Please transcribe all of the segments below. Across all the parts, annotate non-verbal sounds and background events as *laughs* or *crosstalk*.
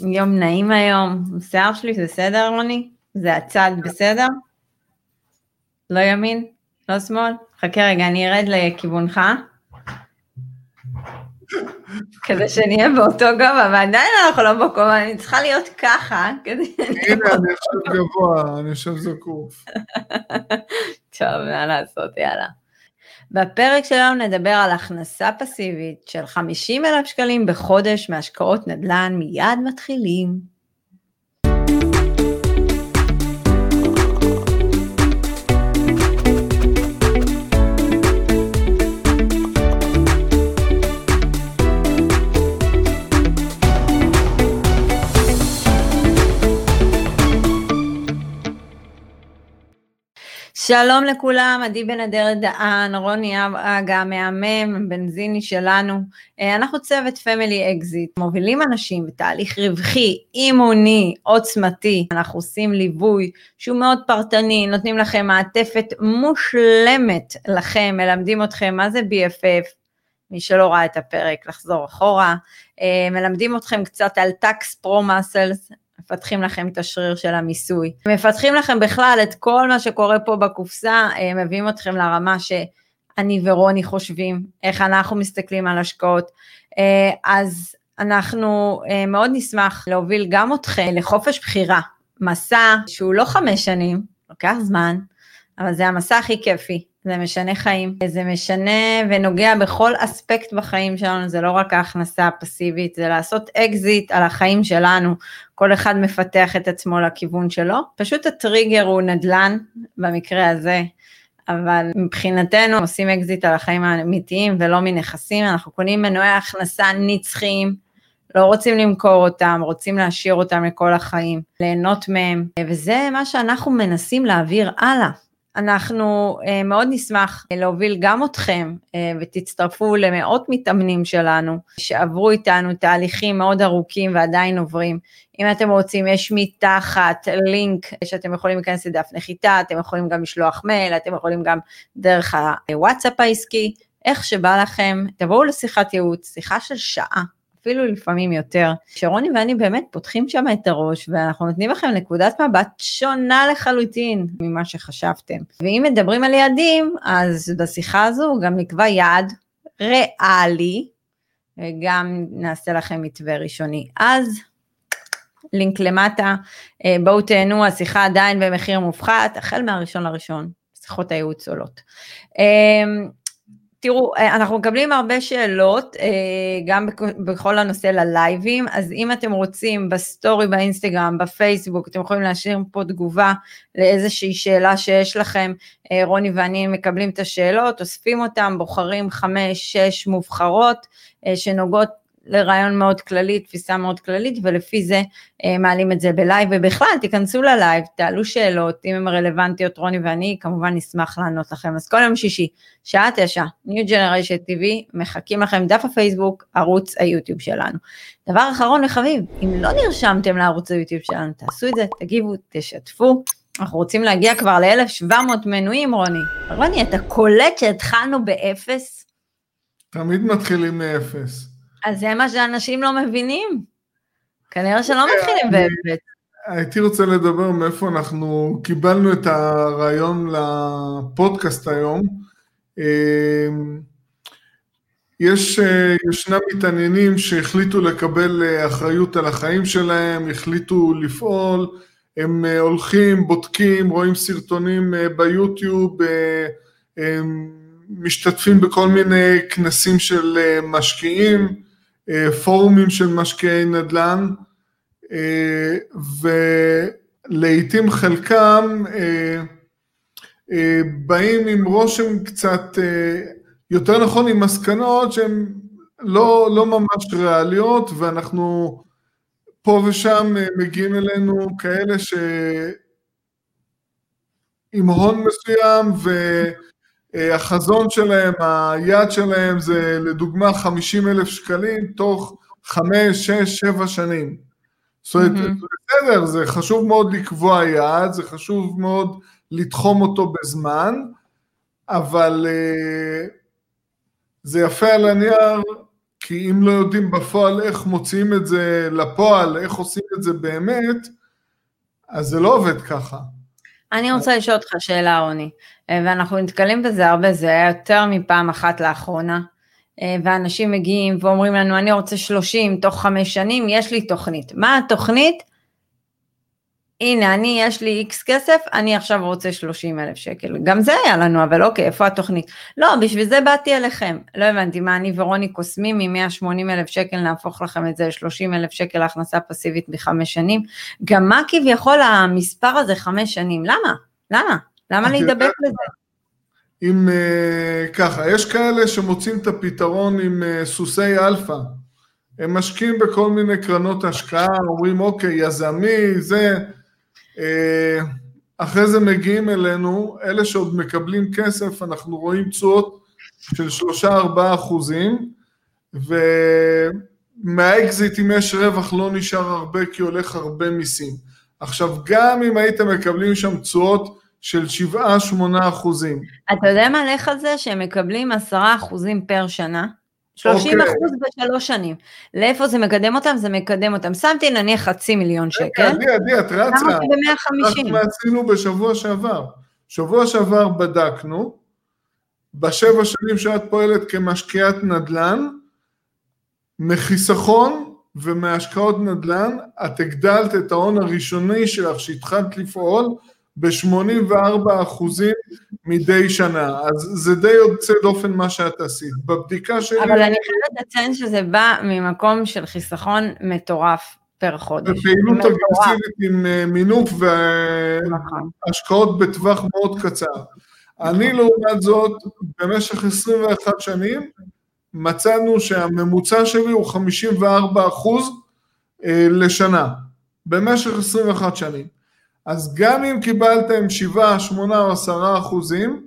יום נעים היום. השיער שלי זה בסדר, רוני? זה הצד בסדר? לא ימין? לא שמאל? חכה רגע, אני ארד לכיוונך. כדי שנהיה באותו גובה, ועדיין אנחנו לא בקומה, אני צריכה להיות ככה, כדי... הנה, אני עכשיו *laughs* גבוה, אני עכשיו זקוף. טוב, מה לעשות, יאללה. בפרק שלנו נדבר על הכנסה פסיבית של 50 אלף שקלים בחודש מהשקעות נדל"ן, מיד מתחילים. שלום לכולם, עדי בן אדרת דהן, רוני אגה, המהמם, בנזיני שלנו. אה, אנחנו צוות Family Exit, מובילים אנשים בתהליך רווחי, אימוני, עוצמתי. אנחנו עושים ליווי שהוא מאוד פרטני, נותנים לכם מעטפת מושלמת לכם, מלמדים אתכם מה זה BFF, מי שלא ראה את הפרק, לחזור אחורה. אה, מלמדים אתכם קצת על tax pro muscles, מפתחים לכם את השריר של המיסוי. מפתחים לכם בכלל את כל מה שקורה פה בקופסה, אה, מביאים אתכם לרמה שאני ורוני חושבים, איך אנחנו מסתכלים על השקעות. אה, אז אנחנו אה, מאוד נשמח להוביל גם אתכם לחופש בחירה, מסע שהוא לא חמש שנים, לוקח זמן, אבל זה המסע הכי כיפי, זה משנה חיים, זה משנה ונוגע בכל אספקט בחיים שלנו, זה לא רק ההכנסה הפסיבית, זה לעשות אקזיט על החיים שלנו, כל אחד מפתח את עצמו לכיוון שלו, פשוט הטריגר הוא נדל"ן במקרה הזה, אבל מבחינתנו עושים אקזיט על החיים האמיתיים ולא מנכסים, אנחנו קונים מנועי הכנסה נצחיים, לא רוצים למכור אותם, רוצים להשאיר אותם לכל החיים, ליהנות מהם, וזה מה שאנחנו מנסים להעביר הלאה. אנחנו uh, מאוד נשמח להוביל גם אתכם uh, ותצטרפו למאות מתאמנים שלנו שעברו איתנו תהליכים מאוד ארוכים ועדיין עוברים. אם אתם רוצים, יש מתחת לינק שאתם יכולים להיכנס לדף נחיתה, אתם יכולים גם לשלוח מייל, אתם יכולים גם דרך הוואטסאפ העסקי, איך שבא לכם, תבואו לשיחת ייעוץ, שיחה של שעה. אפילו לפעמים יותר, שרוני ואני באמת פותחים שם את הראש ואנחנו נותנים לכם נקודת מבט שונה לחלוטין ממה שחשבתם. ואם מדברים על יעדים, אז בשיחה הזו גם נקבע יעד ריאלי, וגם נעשה לכם מתווה ראשוני. אז לינק למטה, אה, בואו תהנו, השיחה עדיין במחיר מופחת, החל מהראשון לראשון, שיחות הייעוץ עולות. תראו, אה, אנחנו מקבלים הרבה שאלות, אה, גם בכל הנושא ללייבים, אז אם אתם רוצים בסטורי באינסטגרם, בפייסבוק, אתם יכולים להשאיר פה תגובה לאיזושהי שאלה שיש לכם, אה, רוני ואני מקבלים את השאלות, אוספים אותן, בוחרים חמש, שש מובחרות שנוגעות לרעיון מאוד כללי, תפיסה מאוד כללית, ולפי זה אה, מעלים את זה בלייב, ובכלל תיכנסו ללייב, תעלו שאלות, אם הן רלוונטיות, רוני ואני כמובן נשמח לענות לכם. אז כל יום שישי, שעה תשע, New Generation TV, מחכים לכם דף הפייסבוק, ערוץ היוטיוב שלנו. דבר אחרון וחביב, אם לא נרשמתם לערוץ היוטיוב שלנו, תעשו את זה, תגיבו, תשתפו. אנחנו רוצים להגיע כבר ל-1,700 מנויים, רוני. רוני, אתה קולט שהתחלנו באפס? תמיד מתחילים מאפס. אז זה מה שאנשים לא מבינים. כנראה שלא אה, מתחילים באמת. הייתי רוצה לדבר מאיפה אנחנו קיבלנו את הרעיון לפודקאסט היום. אמ, יש, אה, ישנם מתעניינים שהחליטו לקבל אה, אחריות על החיים שלהם, החליטו לפעול, הם הולכים, בודקים, רואים סרטונים ביוטיוב, משתתפים בכל מיני כנסים של משקיעים, אה, פורומים של משקיעי נדל"ן, אה, ולעיתים חלקם אה, באים עם רושם קצת, יותר נכון עם מסקנות שהן לא, לא ממש ריאליות, ואנחנו פה ושם מגיעים אלינו כאלה ש... עם הון מסוים, ו... אה, החזון שלהם, היעד שלהם זה לדוגמה 50 אלף שקלים תוך 5, 6, 7 שנים. זאת אומרת. בסדר, זה חשוב מאוד לקבוע יעד, זה חשוב מאוד לתחום אותו בזמן, אבל uh, זה יפה על הנייר כי אם לא יודעים בפועל איך מוציאים את זה לפועל, איך עושים את זה באמת, אז זה לא עובד ככה. אני רוצה לשאול אותך שאלה, רוני, אה, ואנחנו נתקלים בזה הרבה, זה היה יותר מפעם אחת לאחרונה, אה, ואנשים מגיעים ואומרים לנו, אני רוצה 30 תוך חמש שנים, יש לי תוכנית. מה התוכנית? הנה, אני, יש לי איקס כסף, אני עכשיו רוצה 30 אלף שקל. גם זה היה לנו, אבל אוקיי, איפה התוכנית? לא, בשביל זה באתי אליכם. לא הבנתי, מה, אני ורוני קוסמים מ-180 אלף שקל, נהפוך לכם את זה ל-30 אלף שקל הכנסה פסיבית בחמש שנים? גם מה כביכול המספר הזה חמש שנים? למה? למה? למה להידבק לזה? אם uh, ככה, יש כאלה שמוצאים את הפתרון עם uh, סוסי אלפא. הם משקיעים בכל מיני קרנות השקעה, אומרים אוקיי, יזמי, זה, אה, אחרי זה מגיעים אלינו, אלה שעוד מקבלים כסף, אנחנו רואים תשואות של 3-4 אחוזים, ומהאקזיט אם יש רווח לא נשאר הרבה כי הולך הרבה מיסים. עכשיו, גם אם הייתם מקבלים שם תשואות של 7-8 אחוזים. אתה יודע מה לך על זה? שהם מקבלים 10 אחוזים פר שנה? 30 אוקיי. אחוז בשלוש שנים. לאיפה זה מקדם אותם? זה מקדם אותם. שמתי נניח חצי מיליון שקל. עדי, עדי, את רצה. למה ב-150? אנחנו עשינו בשבוע שעבר. שבוע שעבר בדקנו, בשבע שנים שאת פועלת כמשקיעת נדל"ן, מחיסכון ומהשקעות נדל"ן, את הגדלת את ההון הראשוני שלך שהתחלת לפעול ב-84 אחוזים מדי שנה, אז זה די יוצא דופן מה שאת עשית. בבדיקה שלי... אבל אני חייבת לציין שזה בא ממקום של חיסכון מטורף פר חודש. בפעילות אגרסיבית עם אה, מינוף והשקעות נכון. בטווח מאוד קצר. אני לעומת זאת, במשך 21 שנים, מצאנו שהממוצע שלי הוא 54 אחוז אה, לשנה, במשך 21 שנים. אז גם אם קיבלתם 7, 8 או 10 אחוזים,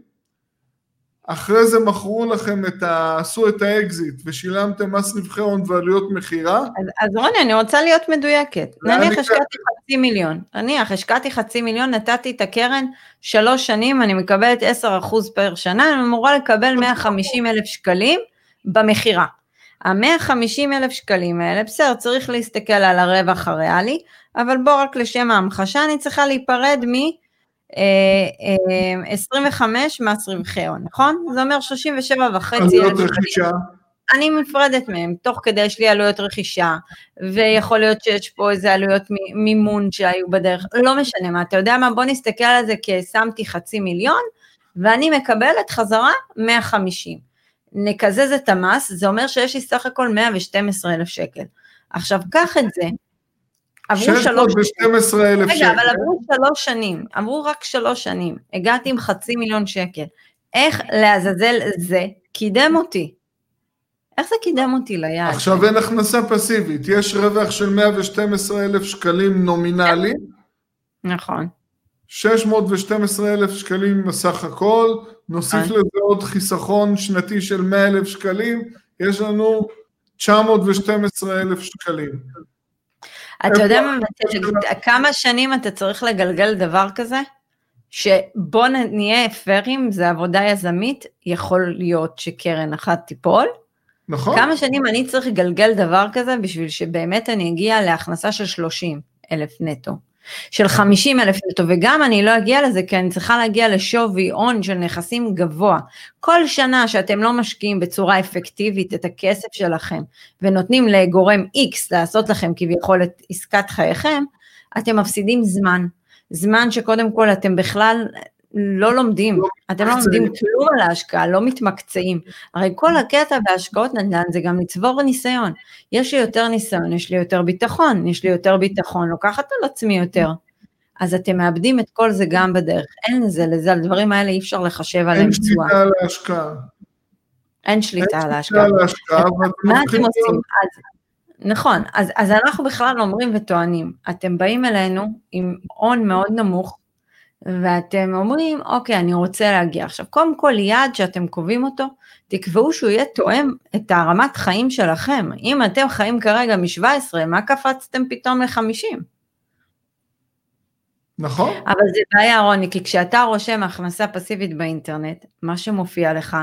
אחרי זה מכרו לכם את ה... עשו את האקזיט ושילמתם מס רווחי הון ועלויות מכירה. אז, אז רוני, אני רוצה להיות מדויקת. נניח השקעתי חצי מיליון, נניח השקעתי חצי מיליון, נתתי את הקרן שלוש שנים, אני מקבלת 10 אחוז פר שנה, אני אמורה לקבל 150 אלף שקלים במכירה. ה-150 אלף שקלים האלה, בסדר, צריך להסתכל על הרווח הריאלי, אבל בוא רק לשם ההמחשה, אני צריכה להיפרד מ... 25 אה, אה, מס רווחי הון, נכון? זה אומר 37 וחצי אלף רכישה. אני נפרדת מהם, תוך כדי יש לי עלויות רכישה, ויכול להיות שיש פה איזה עלויות מימון שהיו בדרך, לא משנה מה, אתה יודע מה, בוא נסתכל על זה כשמתי חצי מיליון, ואני מקבלת חזרה 150. נקזז את המס, זה אומר שיש לי סך הכל 112 אלף שקל. עכשיו, קח את זה, עברו שלוש... 612 אלף שקל. רגע, אבל עברו שלוש שנים, עברו רק שלוש שנים, הגעתי עם חצי מיליון שקל. איך לעזאזל זה קידם אותי? איך זה קידם אותי ליעד? עכשיו אין הכנסה פסיבית, יש רווח של 112 אלף שקלים נומינלי. נכון. 612 אלף שקלים בסך הכל, נוסיף נכון. לזה עוד חיסכון שנתי של 100 אלף שקלים, יש לנו 912 אלף שקלים. אתה יודע מה, כמה שנים אתה צריך לגלגל דבר כזה? שבוא נהיה פיירים, זה עבודה יזמית, יכול להיות שקרן אחת תיפול. נכון. כמה שנים אני צריך לגלגל דבר כזה בשביל שבאמת אני אגיע להכנסה של 30 אלף נטו. של 50 אלף נטו, וגם אני לא אגיע לזה כי אני צריכה להגיע לשווי הון של נכסים גבוה. כל שנה שאתם לא משקיעים בצורה אפקטיבית את הכסף שלכם, ונותנים לגורם X לעשות לכם כביכול את עסקת חייכם, אתם מפסידים זמן. זמן שקודם כל אתם בכלל לא לומדים, אתם לא לומדים כלום על ההשקעה, לא מתמקצעים. הרי כל הקטע בהשקעות נדל"ן זה גם לצבור ניסיון. יש לי יותר ניסיון, יש לי יותר ביטחון, יש לי יותר ביטחון, לוקחת על עצמי יותר. אז אתם מאבדים את כל זה גם בדרך. אין לזה, לזה, על דברים האלה אי אפשר לחשב עליהם תשואה. אין שליטה על ההשקעה. אין שליטה על ההשקעה. מה אתם עושים? נכון, אז, אז אנחנו בכלל אומרים וטוענים, אתם באים אלינו עם הון מאוד נמוך, ואתם אומרים, אוקיי, אני רוצה להגיע. עכשיו, קודם כל, יעד שאתם קובעים אותו, תקבעו שהוא יהיה תואם את הרמת חיים שלכם. אם אתם חיים כרגע מ-17, מה קפצתם פתאום ל-50? נכון. אבל זה בעיה רוני, כי כשאתה רושם הכנסה פסיבית באינטרנט, מה שמופיע לך,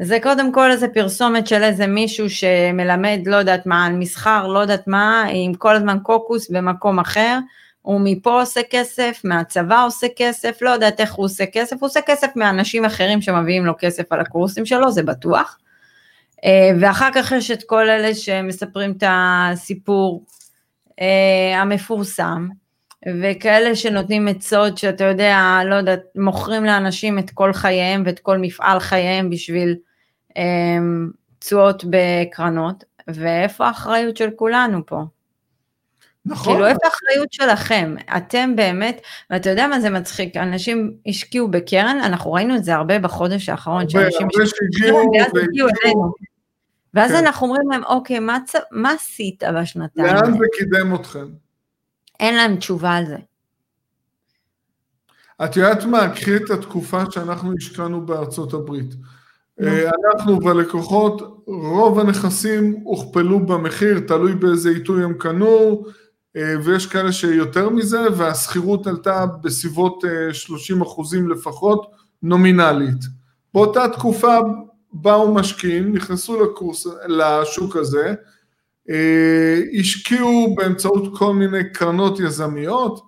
זה קודם כל איזה פרסומת של איזה מישהו שמלמד, לא יודעת מה, על מסחר, לא יודעת מה, עם כל הזמן קוקוס במקום אחר, הוא מפה עושה כסף, מהצבא עושה כסף, לא יודעת איך הוא עושה כסף, הוא עושה כסף מאנשים אחרים שמביאים לו כסף על הקורסים שלו, זה בטוח. אה, ואחר כך יש את כל אלה שמספרים את הסיפור אה, המפורסם, וכאלה שנותנים עצות שאתה יודע, לא יודעת, מוכרים לאנשים את כל חייהם ואת כל מפעל חייהם בשביל אה, תשואות בקרנות, ואיפה האחריות של כולנו פה? נכון. כאילו, איפה האחריות שלכם? אתם באמת, ואתה יודע מה זה מצחיק, אנשים השקיעו בקרן, אנחנו ראינו את זה הרבה בחודש האחרון, שאנשים השקיעו, ואז הגיעו אלינו. ואז כן. אנחנו אומרים להם, אוקיי, מה, מה עשית בשנתיים? לאן זה קידם אתכם? אין להם תשובה על זה. את יודעת מה, קחי את התקופה שאנחנו השקענו בארצות הברית. אה, אנחנו והלקוחות, רוב הנכסים הוכפלו במחיר, תלוי באיזה עיתוי הם קנו, ויש כאלה שיותר מזה, והשכירות עלתה בסביבות 30 אה, אחוזים לפחות, נומינלית. באותה תקופה באו משקיעים, נכנסו לקורס, לשוק הזה, אה, השקיעו באמצעות כל מיני קרנות יזמיות,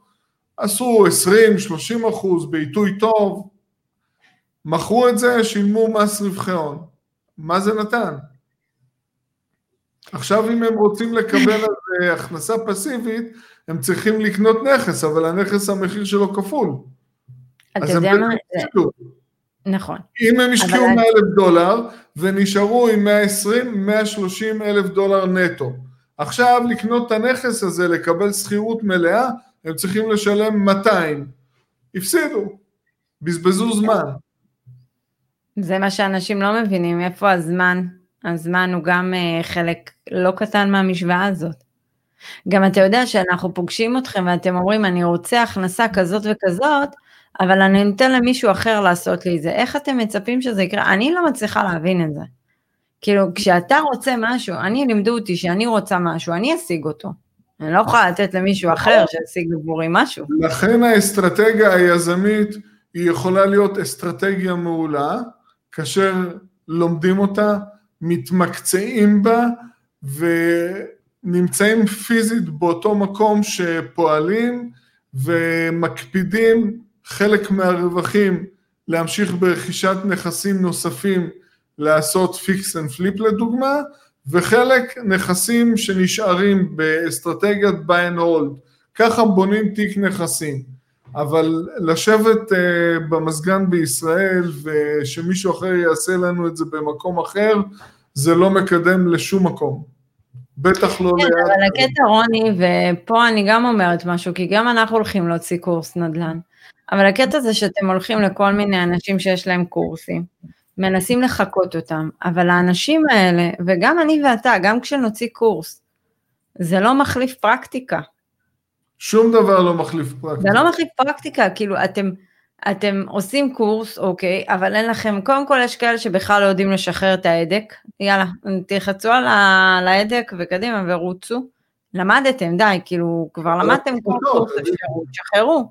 עשו 20-30 אחוז בעיתוי טוב, מכרו את זה, שילמו מס רווחי הון. מה זה נתן? עכשיו אם הם רוצים לקבל על זה הכנסה פסיבית, הם צריכים לקנות נכס, אבל הנכס המחיר שלו כפול. אתה יודע מה? נכון. אם הם השקיעו אבל... 100 אלף דולר ונשארו עם 120, 130 אלף דולר נטו. עכשיו לקנות את הנכס הזה, לקבל שכירות מלאה, הם צריכים לשלם 200. הפסידו, בזבזו זמן. זה מה שאנשים לא מבינים, איפה הזמן? הזמן הוא גם uh, חלק לא קטן מהמשוואה הזאת. גם אתה יודע שאנחנו פוגשים אתכם ואתם אומרים, אני רוצה הכנסה כזאת וכזאת, אבל אני נותן למישהו אחר לעשות לי את זה. איך אתם מצפים שזה יקרה? אני לא מצליחה להבין את זה. כאילו, כשאתה רוצה משהו, אני לימדו אותי שאני רוצה משהו, אני אשיג אותו. אני לא יכולה לתת למישהו אחר שישיג עבורי משהו. לכן האסטרטגיה היזמית היא יכולה להיות אסטרטגיה מעולה, כאשר לומדים אותה, מתמקצעים בה ונמצאים פיזית באותו מקום שפועלים ומקפידים חלק מהרווחים להמשיך ברכישת נכסים נוספים, לעשות fix and flip לדוגמה, וחלק נכסים שנשארים באסטרטגיית buy and hold, ככה בונים תיק נכסים. אבל לשבת uh, במזגן בישראל ושמישהו אחר יעשה לנו את זה במקום אחר, זה לא מקדם לשום מקום. בטח לא כן, ליד. אבל הקטע רוני, ופה אני גם אומרת משהו, כי גם אנחנו הולכים להוציא קורס נדל"ן. אבל הקטע זה שאתם הולכים לכל מיני אנשים שיש להם קורסים, מנסים לחקות אותם, אבל האנשים האלה, וגם אני ואתה, גם כשנוציא קורס, זה לא מחליף פרקטיקה. שום דבר לא מחליף פרקטיקה. זה לא מחליף פרקטיקה, כאילו אתם, אתם עושים קורס, אוקיי, אבל אין לכם, קודם כל יש כאלה שבכלל לא יודעים לשחרר את ההדק, יאללה, תלחצו על ההדק וקדימה ורוצו. למדתם, די, כאילו, כבר למדתם כל קורס, תשחררו.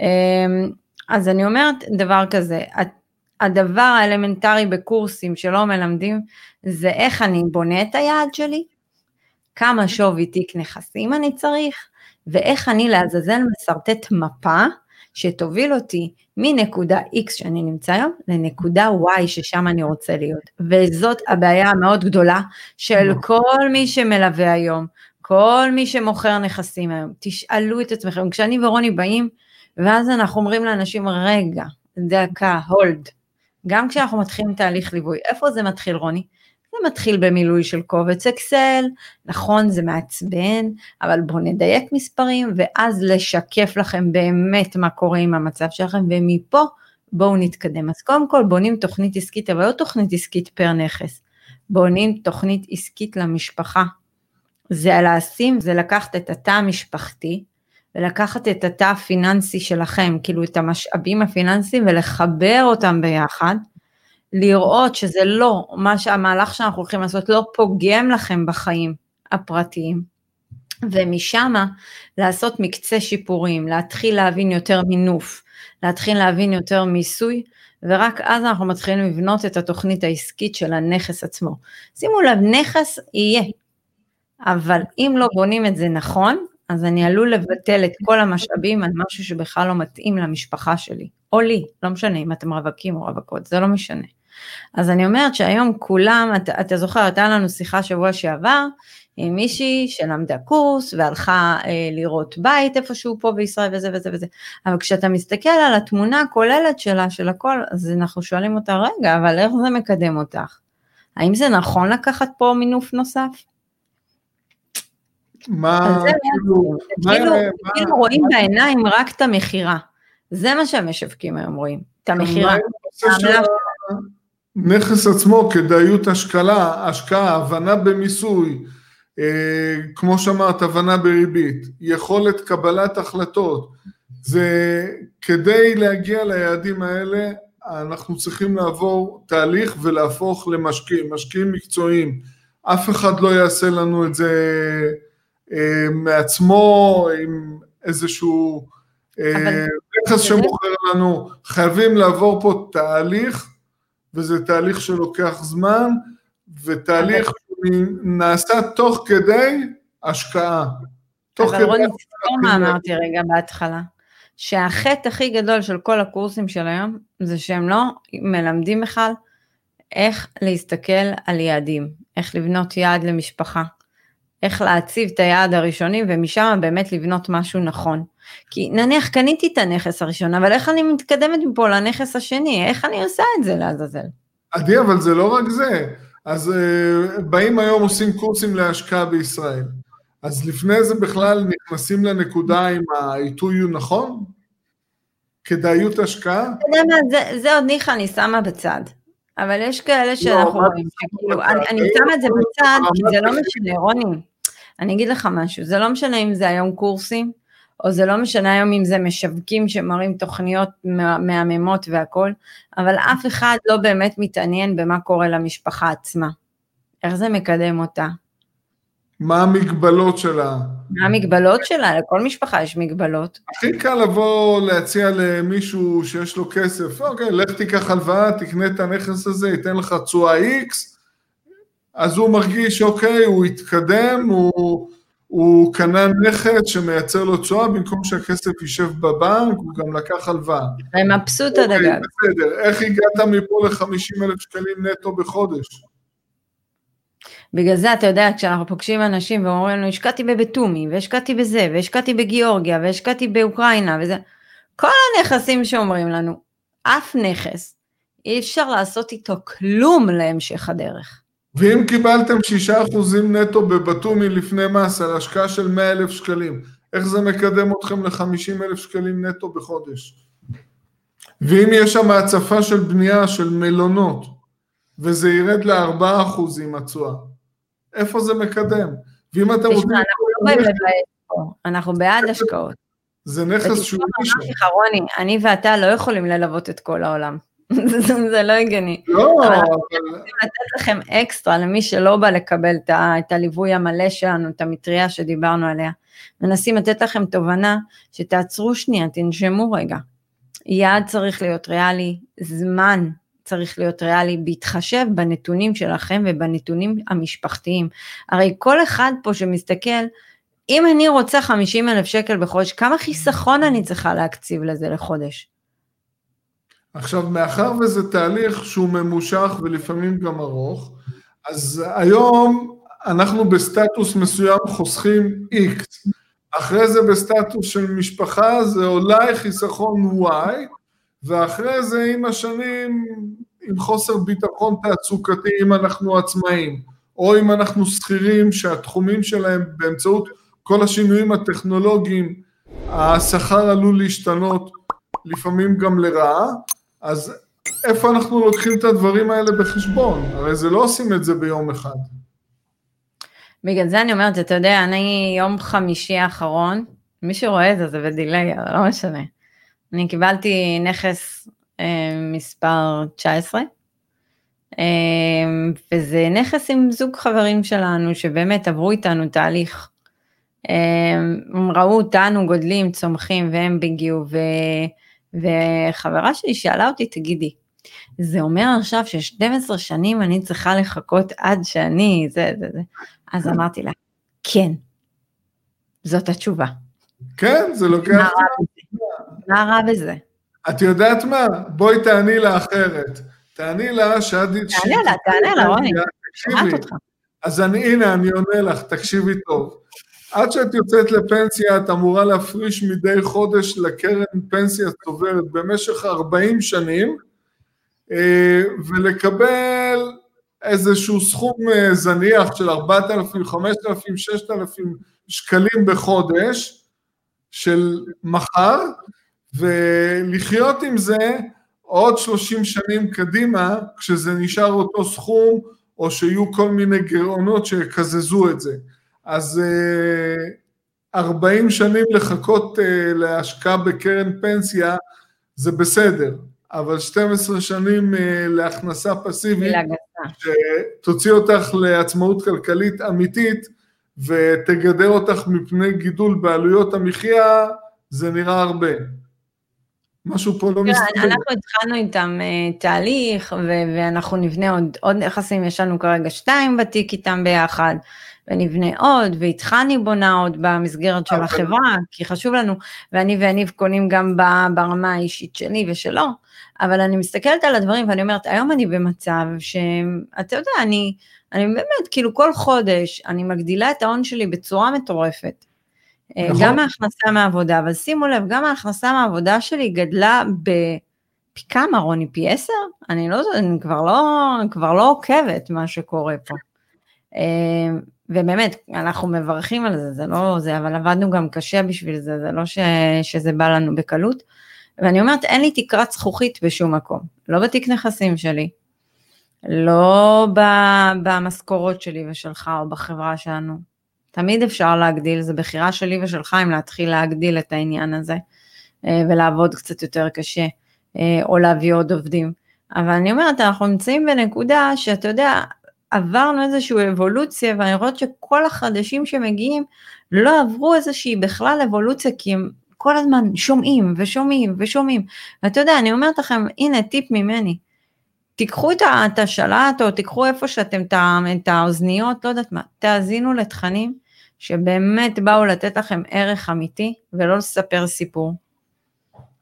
אמ, אז אני אומרת דבר כזה, הדבר האלמנטרי בקורסים שלא מלמדים, זה איך אני בונה את היעד שלי, כמה שווי תיק נכסים אני צריך, ואיך אני לעזאזל משרטט מפה שתוביל אותי מנקודה X שאני נמצא היום לנקודה Y ששם אני רוצה להיות. וזאת הבעיה המאוד גדולה של נכון. כל מי שמלווה היום, כל מי שמוכר נכסים היום. תשאלו את עצמכם, כשאני ורוני באים, ואז אנחנו אומרים לאנשים, רגע, דקה, הולד. גם כשאנחנו מתחילים תהליך ליווי, איפה זה מתחיל רוני? זה מתחיל במילוי של קובץ אקסל, נכון זה מעצבן, אבל בואו נדייק מספרים ואז לשקף לכם באמת מה קורה עם המצב שלכם ומפה בואו נתקדם. אז קודם כל בונים תוכנית עסקית, אבל לא תוכנית עסקית פר נכס, בונים תוכנית עסקית למשפחה. זה לשים, זה לקחת את התא המשפחתי, ולקחת את התא הפיננסי שלכם, כאילו את המשאבים הפיננסיים ולחבר אותם ביחד, לראות שזה לא, מה שהמהלך שאנחנו הולכים לעשות לא פוגם לכם בחיים הפרטיים, ומשם לעשות מקצה שיפורים, להתחיל להבין יותר מינוף, להתחיל להבין יותר מיסוי, ורק אז אנחנו מתחילים לבנות את התוכנית העסקית של הנכס עצמו. שימו לב, נכס יהיה, אבל אם לא בונים את זה נכון, אז אני עלול לבטל את כל המשאבים על משהו שבכלל לא מתאים למשפחה שלי, או לי, לא משנה אם אתם רווקים או רווקות, זה לא משנה. אז אני אומרת שהיום כולם, אתה, אתה זוכר, הייתה לנו שיחה שבוע שעבר עם מישהי שלמדה קורס והלכה אה, לראות בית איפשהו פה בישראל וזה וזה וזה, אבל כשאתה מסתכל על התמונה הכוללת שלה, של הכל, אז אנחנו שואלים אותה, רגע, אבל איך זה מקדם אותך? האם זה נכון לקחת פה מינוף נוסף? מה, כאילו, כאילו, כאילו רואים בעיניים רק את המכירה. זה מה שהמשווקים היום רואים, את המכירה. נכס עצמו, כדאיות השקלה, השקעה, הבנה במיסוי, אה, כמו שאמרת, הבנה בריבית, יכולת קבלת החלטות, זה כדי להגיע ליעדים האלה, אנחנו צריכים לעבור תהליך ולהפוך למשקיעים, משקיעים מקצועיים. אף אחד לא יעשה לנו את זה אה, מעצמו עם איזשהו אה, נכס שמוכר לנו, חייבים לעבור פה תהליך, וזה תהליך שלוקח זמן, ותהליך נעשה תוך כדי השקעה. אבל רוני, תזכור מה אמרתי רגע בהתחלה, שהחטא הכי גדול של כל הקורסים של היום, זה שהם לא מלמדים בכלל איך להסתכל על יעדים, איך לבנות יעד למשפחה, איך להציב את היעד הראשוני ומשם באמת לבנות משהו נכון. כי נניח קניתי את הנכס הראשון, אבל איך אני מתקדמת מפה לנכס השני? איך אני עושה את זה לעזאזל? עדי, אבל זה לא רק זה. אז uh, באים היום עושים קורסים להשקעה בישראל. אז לפני זה בכלל נכנסים לנקודה אם העיתוי הוא נכון? כדאיות השקעה? אתה יודע מה, זה, זה עוד ניחא אני שמה בצד. אבל יש כאלה לא, שאנחנו רואים, שכאילו, אני, אני שמה את זה בצד, כי זה לא משנה, רוני. אני אגיד לך משהו, זה לא משנה אם זה היום קורסים, או זה לא משנה היום אם זה משווקים שמראים תוכניות מהממות והכל, אבל אף אחד לא באמת מתעניין במה קורה למשפחה עצמה. איך זה מקדם אותה? מה המגבלות שלה? מה המגבלות שלה? לכל משפחה יש מגבלות. הכי קל לבוא להציע למישהו שיש לו כסף, אוקיי, לך תיקח הלוואה, תקנה את הנכס הזה, ייתן לך תשואה X, אז הוא מרגיש, אוקיי, הוא התקדם, הוא, הוא קנה נכס שמייצר לו תשואה, במקום שהכסף יישב בבנק, הוא גם לקח הלוואה. מבסוט על הגג. בסדר, איך הגעת מפה ל-50 אלף שקלים נטו בחודש? בגלל זה אתה יודע, כשאנחנו פוגשים אנשים ואומרים לנו, השקעתי בבתומי, והשקעתי בזה, והשקעתי בגיאורגיה, והשקעתי באוקראינה, וזה, כל הנכסים שאומרים לנו, אף נכס, אי אפשר לעשות איתו כלום להמשך הדרך. ואם קיבלתם 6% נטו בבתומי לפני מס על השקעה של 100 אלף שקלים, איך זה מקדם אתכם ל-50 אלף שקלים נטו בחודש? ואם יש שם הצפה של בנייה של מלונות, וזה ירד ל-4% עם התשואה, איפה זה מקדם? ואם אתם רוצים... אנחנו לא בעד השקעות. זה נכס שהוא... רוני, אני ואתה לא יכולים ללוות את כל העולם. זה לא הגיוני. לא, אבל... רוצים לתת לכם אקסטרה למי שלא בא לקבל את הליווי המלא שלנו, את המטריה שדיברנו עליה. מנסים לתת לכם תובנה שתעצרו שנייה, תנשמו רגע. יעד צריך להיות ריאלי, זמן צריך להיות ריאלי, בהתחשב בנתונים שלכם ובנתונים המשפחתיים. הרי כל אחד פה שמסתכל, אם אני רוצה 50 אלף שקל בחודש, כמה חיסכון אני צריכה להקציב לזה לחודש? עכשיו, מאחר וזה תהליך שהוא ממושך ולפעמים גם ארוך, אז היום אנחנו בסטטוס מסוים חוסכים X, אחרי זה בסטטוס של משפחה זה אולי חיסכון Y, ואחרי זה עם השנים, עם חוסר ביטחון תעסוקתי אם אנחנו עצמאים, או אם אנחנו שכירים שהתחומים שלהם באמצעות כל השינויים הטכנולוגיים, השכר עלול להשתנות לפעמים גם לרעה, אז איפה אנחנו לוקחים את הדברים האלה בחשבון? הרי זה לא עושים את זה ביום אחד. בגלל זה אני אומרת, אתה יודע, אני יום חמישי האחרון, מי שרואה את זה זה בדיליי, אבל לא משנה. אני קיבלתי נכס אה, מספר 19, אה, וזה נכס עם זוג חברים שלנו שבאמת עברו איתנו תהליך הם ראו אותנו גודלים, צומחים והם הגיעו, ו... וחברה שלי שאלה אותי, תגידי, זה אומר עכשיו ש-12 שנים אני צריכה לחכות עד שאני, זה, זה, זה. אז אמרתי לה, כן, זאת התשובה. כן, זה לוקח... מה רע בזה? את יודעת מה? בואי תעני לה אחרת. תעני לה שאת... תענה לה, תענה לה, רוני, שומעת אותך. אז אני, הנה, אני עונה לך, תקשיבי טוב. עד שאת יוצאת לפנסיה, את אמורה להפריש מדי חודש לקרן פנסיה צוברת במשך 40 שנים, אה, ולקבל איזשהו סכום אה, זניח של 4,000, 5,000, 6,000 שקלים בחודש של מחר, ולחיות עם זה עוד 30 שנים קדימה, כשזה נשאר אותו סכום, או שיהיו כל מיני גירעונות שיקזזו את זה. אז 40 אה, שנים לחכות אה, להשקעה בקרן פנסיה זה בסדר, אבל 12 שנים אה, להכנסה פסיבית, שתוציא אותך לעצמאות כלכלית אמיתית ותגדר אותך מפני גידול בעלויות המחיה, זה נראה הרבה. משהו פה לא מסתכל. אנחנו התחלנו איתם תהליך, ואנחנו נבנה עוד, עוד נכסים, יש לנו כרגע שתיים בתיק איתם ביחד. ונבנה עוד, ואיתך אני בונה עוד במסגרת של החברה, כי חשוב לנו, ואני ואניב קונים גם ברמה האישית שלי ושלו, אבל אני מסתכלת על הדברים ואני אומרת, היום אני במצב שאתה יודע, אני, אני באמת, כאילו כל חודש אני מגדילה את ההון שלי בצורה מטורפת. אה, נכון. גם ההכנסה מהעבודה, אבל שימו לב, גם ההכנסה מהעבודה שלי גדלה בפי כמה, רוני? פי עשר? אני לא, אני כבר לא, כבר לא עוקבת מה שקורה פה. ובאמת, אנחנו מברכים על זה, זה לא זה, אבל עבדנו גם קשה בשביל זה, זה לא ש, שזה בא לנו בקלות. ואני אומרת, אין לי תקרת זכוכית בשום מקום, לא בתיק נכסים שלי, לא במשכורות שלי ושלך או בחברה שלנו. תמיד אפשר להגדיל, זה בחירה שלי ושלך אם להתחיל להגדיל את העניין הזה אה, ולעבוד קצת יותר קשה, אה, או להביא עוד עובדים. אבל אני אומרת, אנחנו נמצאים בנקודה שאתה יודע, עברנו איזושהי אבולוציה, ואני רואה שכל החדשים שמגיעים לא עברו איזושהי בכלל אבולוציה, כי הם כל הזמן שומעים ושומעים ושומעים. ואתה יודע, אני אומרת לכם, הנה טיפ ממני, תיקחו את השלט או תיקחו איפה שאתם את האוזניות, לא יודעת מה, תאזינו לתכנים שבאמת באו לתת לכם ערך אמיתי ולא לספר סיפור.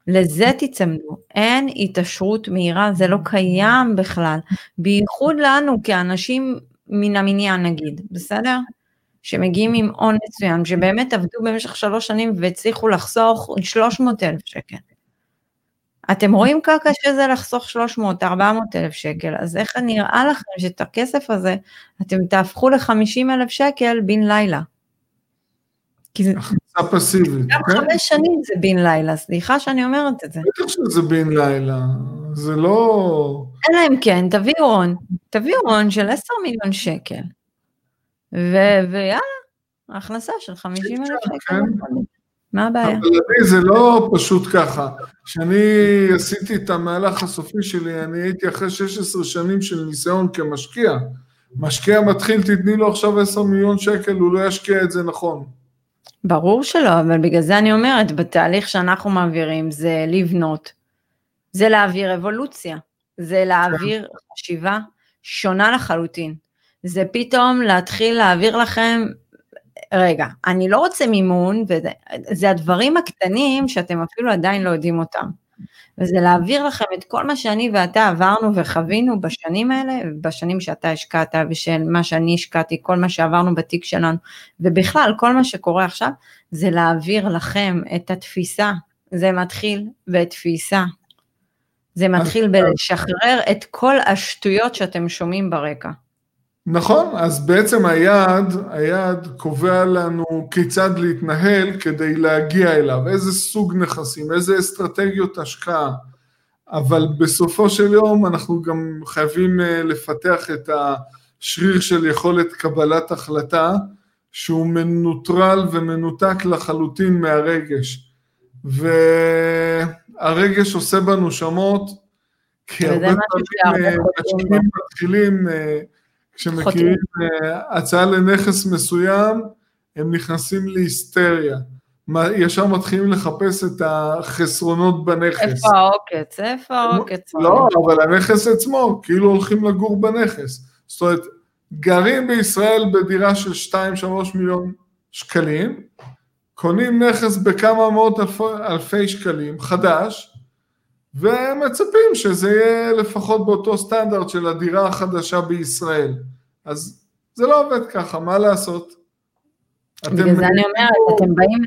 לזה תיצמדו, אין התעשרות מהירה, זה לא קיים בכלל, בייחוד לנו כאנשים מן המניין נגיד, בסדר? שמגיעים עם הון מצוין, שבאמת עבדו במשך שלוש שנים והצליחו לחסוך 300 אלף שקל. אתם רואים כמה קשה זה לחסוך 300, 400 אלף שקל, אז איך נראה לכם שאת הכסף הזה אתם תהפכו ל-50 אלף שקל בן לילה? הכנסה פסיבית. גם כן? חמש שנים זה בן לילה, סליחה שאני אומרת את זה. בטח שזה בן לילה, זה לא... אלא אם כן, תביאו הון, תביאו הון של 10 מיליון שקל, ויאללה, הכנסה של 50 אלף שקל. כן. מה הבעיה? אבל אני, זה לא פשוט ככה. כשאני עשיתי את המהלך הסופי שלי, אני הייתי אחרי 16 שנים של ניסיון כמשקיע. משקיע מתחיל, תתני לו עכשיו 10 מיליון שקל, הוא לא ישקיע את זה נכון. ברור שלא, אבל בגלל זה אני אומרת, בתהליך שאנחנו מעבירים זה לבנות, זה להעביר אבולוציה, זה להעביר חשיבה שונה לחלוטין. זה פתאום להתחיל להעביר לכם, רגע, אני לא רוצה מימון, וזה הדברים הקטנים שאתם אפילו עדיין לא יודעים אותם. וזה להעביר לכם את כל מה שאני ואתה עברנו וחווינו בשנים האלה, בשנים שאתה השקעת ושל מה שאני השקעתי, כל מה שעברנו בתיק שלנו, ובכלל כל מה שקורה עכשיו, זה להעביר לכם את התפיסה, זה מתחיל בתפיסה. זה מתחיל בלשחרר את כל השטויות שאתם שומעים ברקע. נכון, אז בעצם היעד, היעד קובע לנו כיצד להתנהל כדי להגיע אליו, איזה סוג נכסים, איזה אסטרטגיות השקעה, אבל בסופו של יום אנחנו גם חייבים אה, לפתח את השריר של יכולת קבלת החלטה, שהוא מנוטרל ומנותק לחלוטין מהרגש. והרגש עושה בנו שמות, כי הרבה פעמים אה, משקיעים מתחילים כשמכירים אה, הצעה לנכס מסוים, הם נכנסים להיסטריה. ישר מתחילים לחפש את החסרונות בנכס. איפה העוקץ? איפה העוקץ? לא, אבל הנכס עצמו, כאילו הולכים לגור בנכס. זאת אומרת, גרים בישראל בדירה של 2-3 מיליון שקלים, קונים נכס בכמה מאות אלפי שקלים, חדש, ומצפים שזה יהיה לפחות באותו סטנדרט של הדירה החדשה בישראל. אז זה לא עובד ככה, מה לעשות? בגלל זה אני אומרת, אתם באים,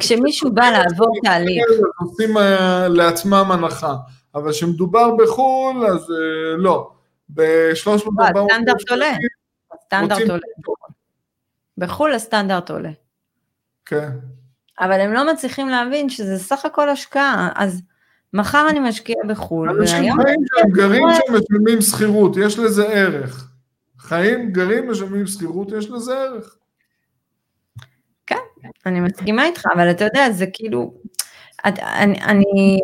כשמישהו בא לעבור תהליך. עושים אה, לעצמם הנחה, אבל כשמדובר בחו"ל, אז אה, לא. ב-300-400... הסטנדרט עולה. הסטנדרט עולה. בחו"ל הסטנדרט עולה. כן. אבל הם לא מצליחים להבין שזה סך הכל השקעה, אז מחר אני משקיע בחו"ל, אנשים חיים שם, גרים שם, משלמים שכירות, יש לזה ערך. חיים, גרים, משלמים שכירות, יש לזה ערך. כן, אני מסכימה איתך, אבל אתה יודע, זה כאילו, את, אני, אני,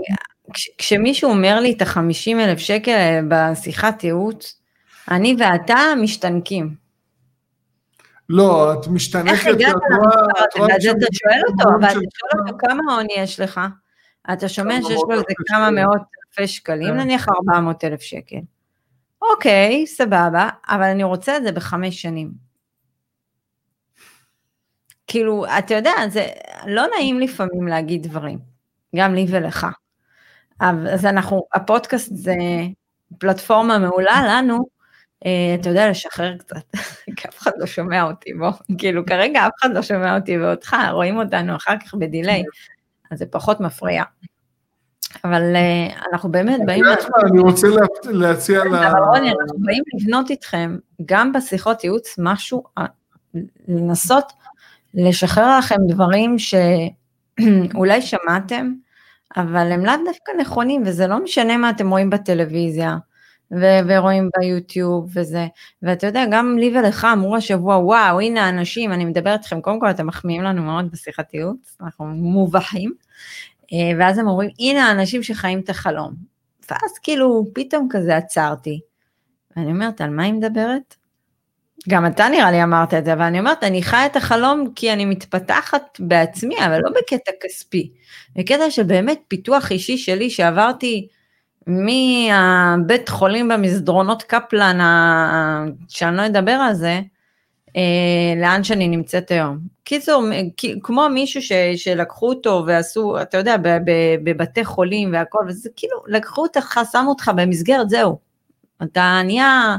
כש, כשמישהו אומר לי את החמישים אלף שקל בשיחת ייעוץ, אני ואתה משתנקים. לא, את משתנקת, איך הגעת למספר הזה? אתה שואל אותו, אבל אתה שואל אותו כמה הון יש לך, אתה שומע שיש לו איזה כמה מאות אלפי שקלים, כן. נניח 400 אלף שקל. אוקיי, סבבה, אבל אני רוצה את זה בחמש שנים. כאילו, אתה יודע, זה לא נעים לפעמים להגיד דברים, גם לי ולך. אז אנחנו, הפודקאסט זה פלטפורמה מעולה לנו, אה, אתה יודע, לשחרר קצת, *laughs* כי אף אחד לא שומע אותי, בוא, כאילו כרגע אף אחד לא שומע אותי ואותך, רואים אותנו אחר כך בדיליי, אז זה פחות מפריע. אבל uh, אנחנו באמת באים... אני רוצה להציע ל... אבל רוני, אנחנו באים לבנות איתכם, גם בשיחות ייעוץ, משהו, אה, לנסות לשחרר לכם דברים שאולי *clears throat* שמעתם, אבל הם לאו דווקא נכונים, וזה לא משנה מה אתם רואים בטלוויזיה, ו- ורואים ביוטיוב וזה, ואתה יודע, גם לי ולך אמרו השבוע, וואו, הנה האנשים, אני מדברת איתכם, קודם כל אתם מחמיאים לנו מאוד בשיחת ייעוץ, אנחנו מובכים, אה, ואז הם אומרים, הנה האנשים שחיים את החלום. ואז כאילו, פתאום כזה עצרתי, ואני אומרת, על מה היא מדברת? גם אתה נראה לי אמרת את זה, אבל אני אומרת, אני חיה את החלום כי אני מתפתחת בעצמי, אבל לא בקטע כספי. בקטע של באמת פיתוח אישי שלי שעברתי מהבית חולים במסדרונות קפלן, שאני לא אדבר על זה, אה, לאן שאני נמצאת היום. קיצור, כמו מישהו ש, שלקחו אותו ועשו, אתה יודע, בבתי חולים והכל, וזה כאילו, לקחו אותך, שמו אותך במסגרת, זהו. אתה נהיה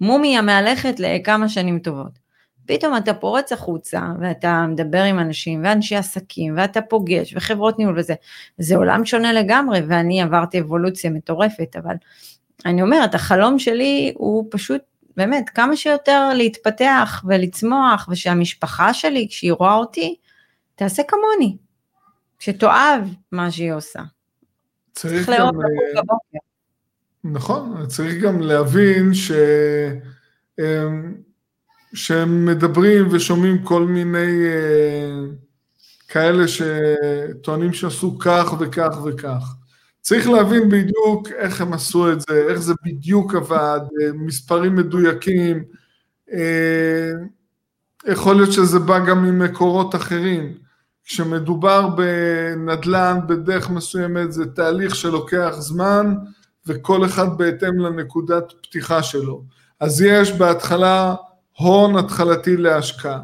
מומיה מהלכת לכמה שנים טובות. פתאום אתה פורץ החוצה ואתה מדבר עם אנשים ואנשי עסקים ואתה פוגש וחברות ניהול וזה, זה עולם שונה לגמרי ואני עברתי אבולוציה מטורפת, אבל אני אומרת, החלום שלי הוא פשוט באמת כמה שיותר להתפתח ולצמוח ושהמשפחה שלי כשהיא רואה אותי תעשה כמוני, שתאהב מה שהיא עושה. צריך גם, אה, נכון, צריך גם להבין ש... שהם מדברים ושומעים כל מיני אה, כאלה שטוענים שעשו כך וכך וכך. צריך להבין בדיוק איך הם עשו את זה, איך זה בדיוק עבד, אה, מספרים מדויקים, אה, יכול להיות שזה בא גם ממקורות אחרים. כשמדובר בנדל"ן בדרך מסוימת זה תהליך שלוקח זמן וכל אחד בהתאם לנקודת פתיחה שלו. אז יש בהתחלה הון התחלתי להשקעה.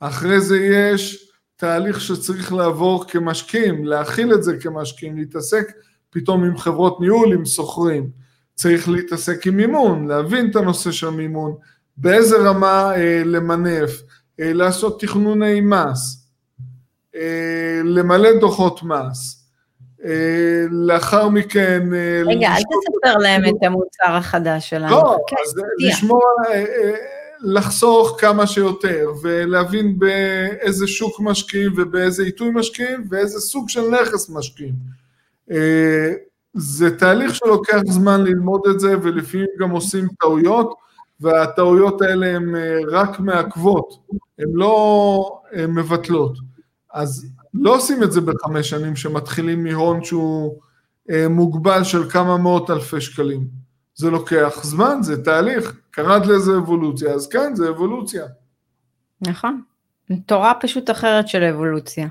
אחרי זה יש תהליך שצריך לעבור כמשקיעים, להכיל את זה כמשקיעים, להתעסק פתאום עם חברות ניהול, עם סוחרים. צריך להתעסק עם מימון, להבין את הנושא של מימון, באיזה רמה אה, למנף, אה, לעשות תכנוני מס, אה, למלא דוחות מס. אה, לאחר מכן... אה, רגע, אל תספר להם את המוצר החדש שלנו. לא, אז לשמוע, אה, לחסוך כמה שיותר ולהבין באיזה שוק משקיעים ובאיזה עיתוי משקיעים ואיזה סוג של נכס משקיעים. אה, זה תהליך שלוקח זמן ללמוד את זה ולפעמים גם עושים טעויות והטעויות האלה הן אה, רק מעכבות, הן לא אה, מבטלות. אז לא עושים את זה בחמש שנים שמתחילים מהון שהוא מוגבל של כמה מאות אלפי שקלים. זה לוקח זמן, זה תהליך. קראת לזה אבולוציה, אז כן, זה אבולוציה. נכון, תורה פשוט אחרת של אבולוציה.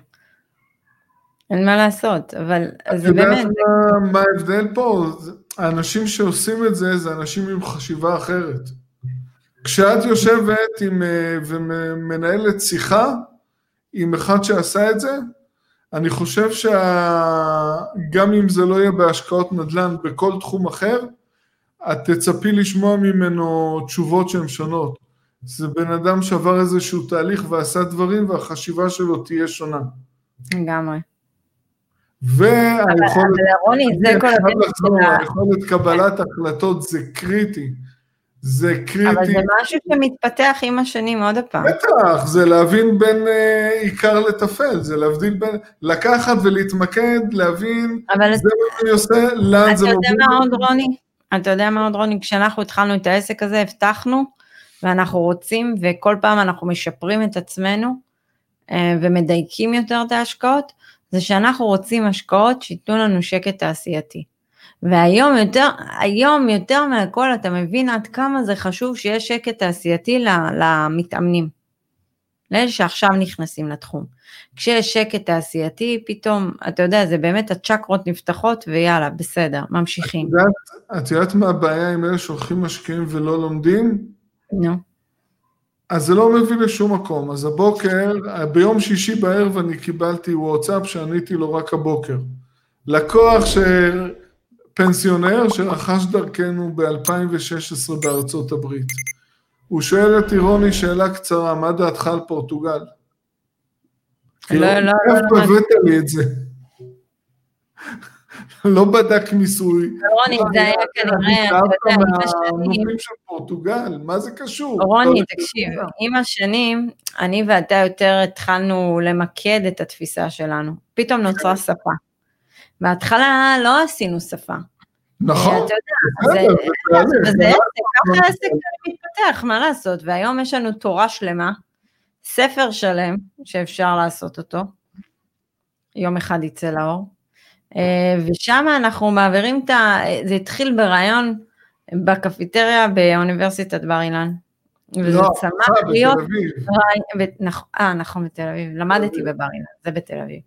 אין מה לעשות, אבל זה באמת... יודעת מה ההבדל פה? האנשים שעושים את זה, זה אנשים עם חשיבה אחרת. כשאת יושבת עם, אה, ומנהלת שיחה עם אחד שעשה את זה, אני חושב שגם אם זה לא יהיה בהשקעות נדל"ן בכל תחום אחר, את תצפי לשמוע ממנו תשובות שהן שונות. זה בן אדם שעבר איזשהו תהליך ועשה דברים והחשיבה שלו תהיה שונה. לגמרי. והיכולת... אבל רוני, זה כל הדרך היכולת קבלת החלטות זה קריטי. זה קריטי. אבל זה משהו שמתפתח עם השנים עוד פעם. בטח, זה להבין בין אה, עיקר לטפל, זה להבדיל בין, לקחת ולהתמקד, להבין, אבל זה מה שאני עושה, לאן זה מוביל. אתה יודע מה עוד רוני? אתה יודע מה עוד רוני? כשאנחנו התחלנו את העסק הזה, הבטחנו, ואנחנו רוצים, וכל פעם אנחנו משפרים את עצמנו, אה, ומדייקים יותר את ההשקעות, זה שאנחנו רוצים השקעות שייתנו לנו שקט תעשייתי. והיום יותר, היום יותר מהכל אתה מבין עד כמה זה חשוב שיש שקט תעשייתי למתאמנים. לאלה שעכשיו נכנסים לתחום. כשיש שקט תעשייתי, פתאום, אתה יודע, זה באמת הצ'קרות נפתחות ויאללה, בסדר, ממשיכים. את יודעת, את יודעת מה הבעיה עם אלה שהולכים משקיעים ולא לומדים? נו. No. אז זה לא מביא לשום מקום. אז הבוקר, ביום שישי בערב אני קיבלתי וואטסאפ שעניתי לו רק הבוקר. לקוח ש... פנסיונר שרכש דרכנו ב-2016 בארצות הברית. הוא שואל את אירוני שאלה קצרה, מה דעתך על פורטוגל? לא, לא, לא. איפה הבאת לי את זה? לא בדק מיסוי. רוני, זה היה כנראה, אתה יודע, עם השנים... של פורטוגל, מה זה קשור? רוני, תקשיב, עם השנים, אני ואתה יותר התחלנו למקד את התפיסה שלנו. פתאום נוצרה שפה. בהתחלה לא עשינו שפה. נכון. אתה יודע, זה עסק, ככה העסק מתפתח, מה לעשות? והיום יש לנו תורה שלמה, ספר שלם שאפשר לעשות אותו, יום אחד יצא לאור, ושם אנחנו מעבירים את ה... זה התחיל ברעיון בקפיטריה באוניברסיטת בר אילן. וזה לא, צמח להיות... אה, נכון, בתל אביב, למדתי בבר אילן, זה בתל אביב.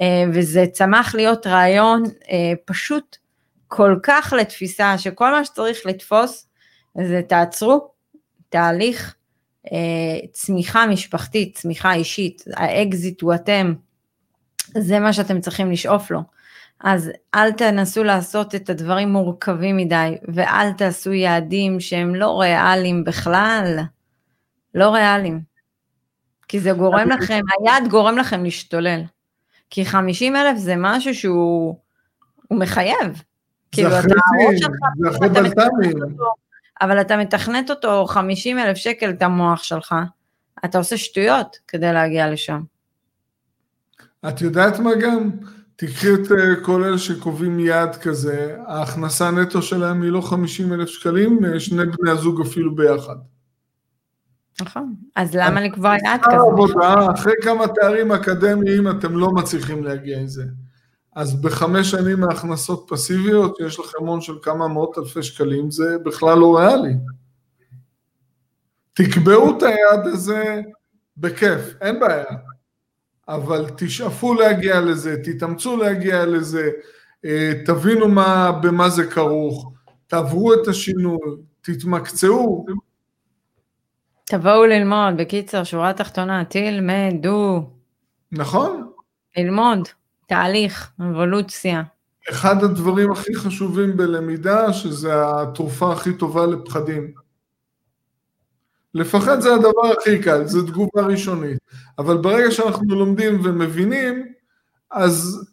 אה, וזה צמח להיות רעיון אה, פשוט כל כך לתפיסה, שכל מה שצריך לתפוס זה תעצרו, תהליך צמיחה משפחתית, צמיחה אישית, האקזיט הוא אתם, זה מה שאתם צריכים לשאוף לו. אז אל תנסו לעשות את הדברים מורכבים מדי, ואל תעשו יעדים שהם לא ריאליים בכלל, לא ריאליים. כי זה גורם לכם, היעד גורם לכם להשתולל. כי 50 אלף זה משהו שהוא מחייב. כאילו, זה אחרי בלת"מים. אבל אתה מתכנת אותו 50 אלף שקל את המוח שלך, אתה עושה שטויות כדי להגיע לשם. את יודעת מה גם? תקחי את אה, כל אלה שקובעים יעד כזה, ההכנסה נטו שלהם היא לא 50 אלף שקלים, אה, שני בני הזוג אפילו ביחד. נכון, אז למה לקבוע יעד כזה? עבודה, אחרי כמה תארים אקדמיים אתם לא מצליחים להגיע עם זה. אז בחמש שנים מהכנסות פסיביות, יש לכם הון של כמה מאות אלפי שקלים, זה בכלל לא ריאלי. תקבעו את היעד הזה בכיף, אין בעיה. אבל תשאפו להגיע לזה, תתאמצו להגיע לזה, אה, תבינו מה, במה זה כרוך, תעברו את השינוי, תתמקצעו. תבואו ללמוד, בקיצר, שורה תחתונה, תלמדו. נכון. ללמוד, תהליך, אבולוציה. אחד הדברים הכי חשובים בלמידה, שזה התרופה הכי טובה לפחדים. לפחד זה הדבר הכי קל, זו תגובה ראשונית. אבל ברגע שאנחנו לומדים ומבינים, אז,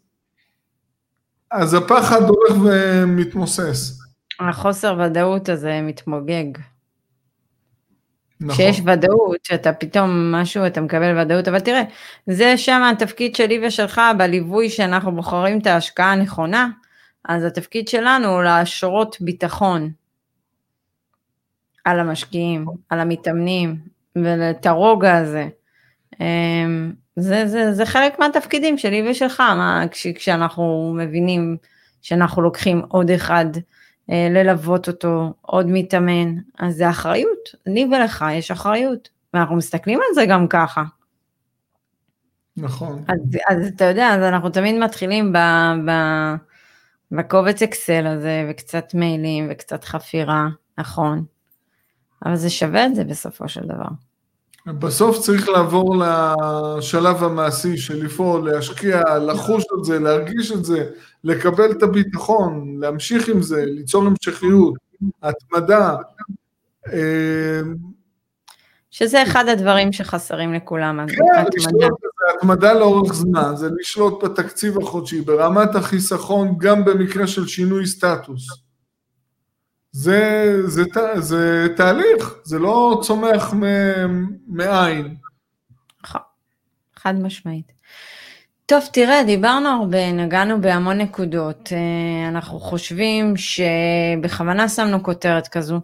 אז הפחד הולך ומתמוסס. החוסר ודאות הזה מתמוגג. נכון. שיש ודאות, שאתה פתאום משהו, אתה מקבל ודאות, אבל תראה, זה שם התפקיד שלי ושלך בליווי שאנחנו בוחרים את ההשקעה הנכונה, אז התפקיד שלנו הוא להשרות ביטחון. על המשקיעים, על המתאמנים, ואת הרוגע הזה. אמ, זה, זה, זה חלק מהתפקידים שלי ושלך, מה, כש, כשאנחנו מבינים שאנחנו לוקחים עוד אחד אה, ללוות אותו, עוד מתאמן, אז זה אחריות, לי ולך יש אחריות, ואנחנו מסתכלים על זה גם ככה. נכון. אז, אז אתה יודע, אז אנחנו תמיד מתחילים ב, ב, בקובץ אקסל הזה, וקצת מיילים, וקצת חפירה, נכון. אבל זה שווה את זה בסופו של דבר. בסוף צריך לעבור לשלב המעשי של לפעול, להשקיע, לחוש את זה, להרגיש את זה, לקבל את הביטחון, להמשיך עם זה, ליצור המשכיות, התמדה. שזה אחד הדברים שחסרים לכולם, כן, לשלוט בזה, התמדה לאורך זמן, זה לשלוט בתקציב החודשי, ברמת החיסכון, גם במקרה של שינוי סטטוס. זה, זה, זה, זה תהליך, זה לא צומח מאין. נכון, חד משמעית. טוב, תראה, דיברנו הרבה, נגענו בהמון נקודות. אה, אנחנו חושבים שבכוונה שמנו כותרת כזו.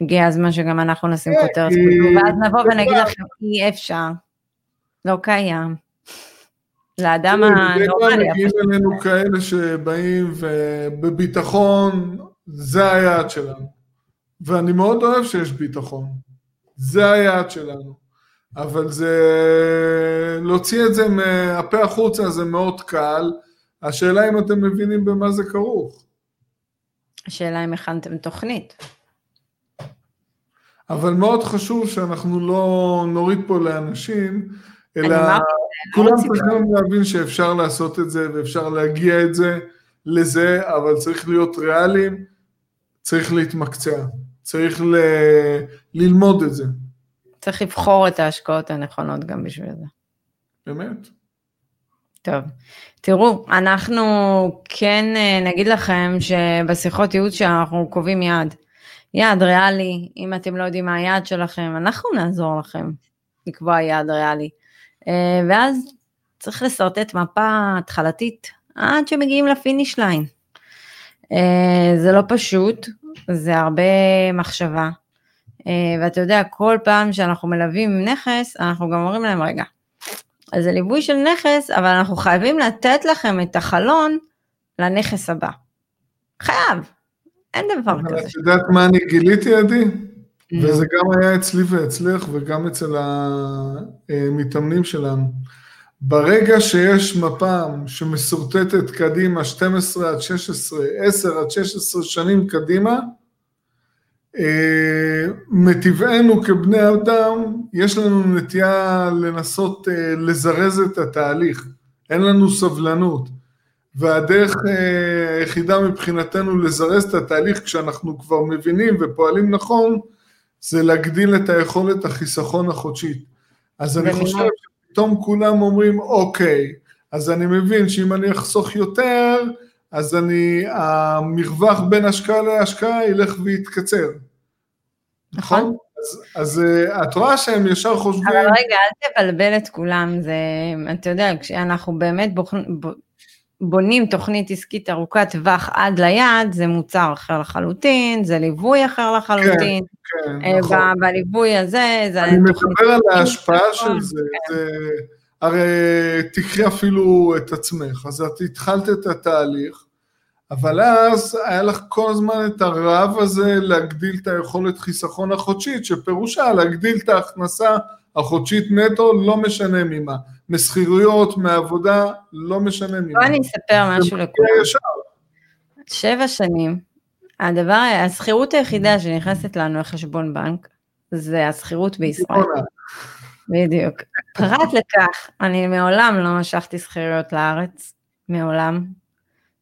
הגיע הזמן שגם אנחנו נשים כן, כותרת כזו, ואז נבוא ונגיד לכם, אי אפשר, לא קיים. לאדם הנורמלי. מגיעים אלינו כאלה שבאים ובביטחון, זה היעד שלנו. ואני מאוד אוהב שיש ביטחון. זה היעד שלנו. אבל זה... להוציא את זה מהפה החוצה זה מאוד קל. השאלה אם אתם מבינים במה זה כרוך. השאלה אם הכנתם תוכנית. אבל מאוד חשוב שאנחנו לא נוריד פה לאנשים, אלא כולם צריכים להבין שאפשר לעשות את זה ואפשר להגיע את זה לזה, אבל צריך להיות ריאליים, צריך להתמקצע, צריך ל... ללמוד את זה. צריך לבחור את ההשקעות הנכונות גם בשביל זה. באמת. טוב, תראו, אנחנו כן אה, נגיד לכם שבשיחות ייעוץ שאנחנו קובעים יעד. יעד ריאלי, אם אתם לא יודעים מה היעד שלכם, אנחנו נעזור לכם לקבוע יעד ריאלי. אה, ואז צריך לשרטט מפה התחלתית עד שמגיעים לפיניש ליין. אה, זה לא פשוט, זה הרבה מחשבה. אה, ואתה יודע, כל פעם שאנחנו מלווים נכס, אנחנו גם אומרים להם, רגע, אז זה ליווי של נכס, אבל אנחנו חייבים לתת לכם את החלון לנכס הבא. חייב, אין דבר כזה. את יודעת מה אני גיליתי, עדי? וזה גם היה אצלי ואצלך וגם אצל המתאמנים שלנו. ברגע שיש מפה שמשורטטת קדימה 12 עד 16, 10 עד 16 שנים קדימה, אה, מטבענו כבני אדם, יש לנו נטייה לנסות אה, לזרז את התהליך, אין לנו סבלנות. והדרך אה, היחידה מבחינתנו לזרז את התהליך כשאנחנו כבר מבינים ופועלים נכון, זה להגדיל את היכולת החיסכון החודשית. אז אני חושב שפתאום כולם אומרים, אוקיי, אז אני מבין שאם אני אחסוך יותר, אז אני, המרווח בין השקעה להשקעה ילך ויתקצר. נכון? נכון? אז, אז אה, את רואה שהם ישר חושבים... אבל רגע, אל תבלבל את כולם, זה, אתה יודע, כשאנחנו באמת בוחנים, בונים תוכנית עסקית ארוכת טווח עד ליעד, זה מוצר אחר לחלוטין, זה ליווי אחר לחלוטין. כן, כן, נכון. בליווי הזה, זה... אני מדבר על ההשפעה של זה, כן. זה... הרי תקחי אפילו את עצמך, אז את התחלת את התהליך, אבל אז היה לך כל הזמן את הרעב הזה להגדיל את היכולת חיסכון החודשית, שפירושה להגדיל את ההכנסה החודשית נטו, לא משנה ממה. משכירויות, מעבודה, לא משנה ממה. בוא אני אספר משהו לכולם. שבע שנים, הדבר, השכירות היחידה שנכנסת לנו לחשבון בנק, זה השכירות בישראל. בדיוק. פרט לכך, אני מעולם לא משכתי שכירויות לארץ, מעולם.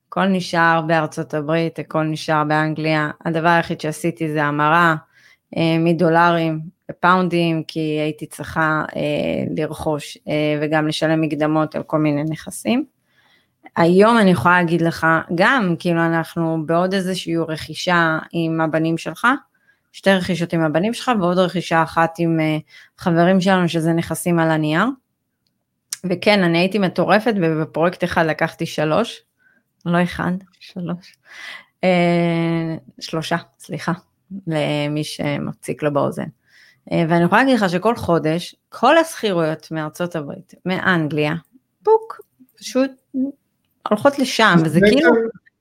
הכל נשאר בארצות הברית, הכל נשאר באנגליה. הדבר היחיד שעשיתי זה המרה אה, מדולרים לפאונדים, כי הייתי צריכה אה, לרכוש אה, וגם לשלם מקדמות על כל מיני נכסים. היום אני יכולה להגיד לך, גם כאילו אנחנו בעוד איזושהי רכישה עם הבנים שלך, שתי רכישות עם הבנים שלך ועוד רכישה אחת עם אה, חברים שלנו שזה נכסים על הנייר. וכן, אני הייתי מטורפת ובפרויקט אחד לקחתי שלוש, לא אחד, שלוש, אה, שלושה, סליחה, למי שמציק לו באוזן. אה, ואני יכולה להגיד לך שכל חודש, כל השכירויות מארצות הברית, מאנגליה, בוק, פשוט הולכות לשם, וזה כאילו,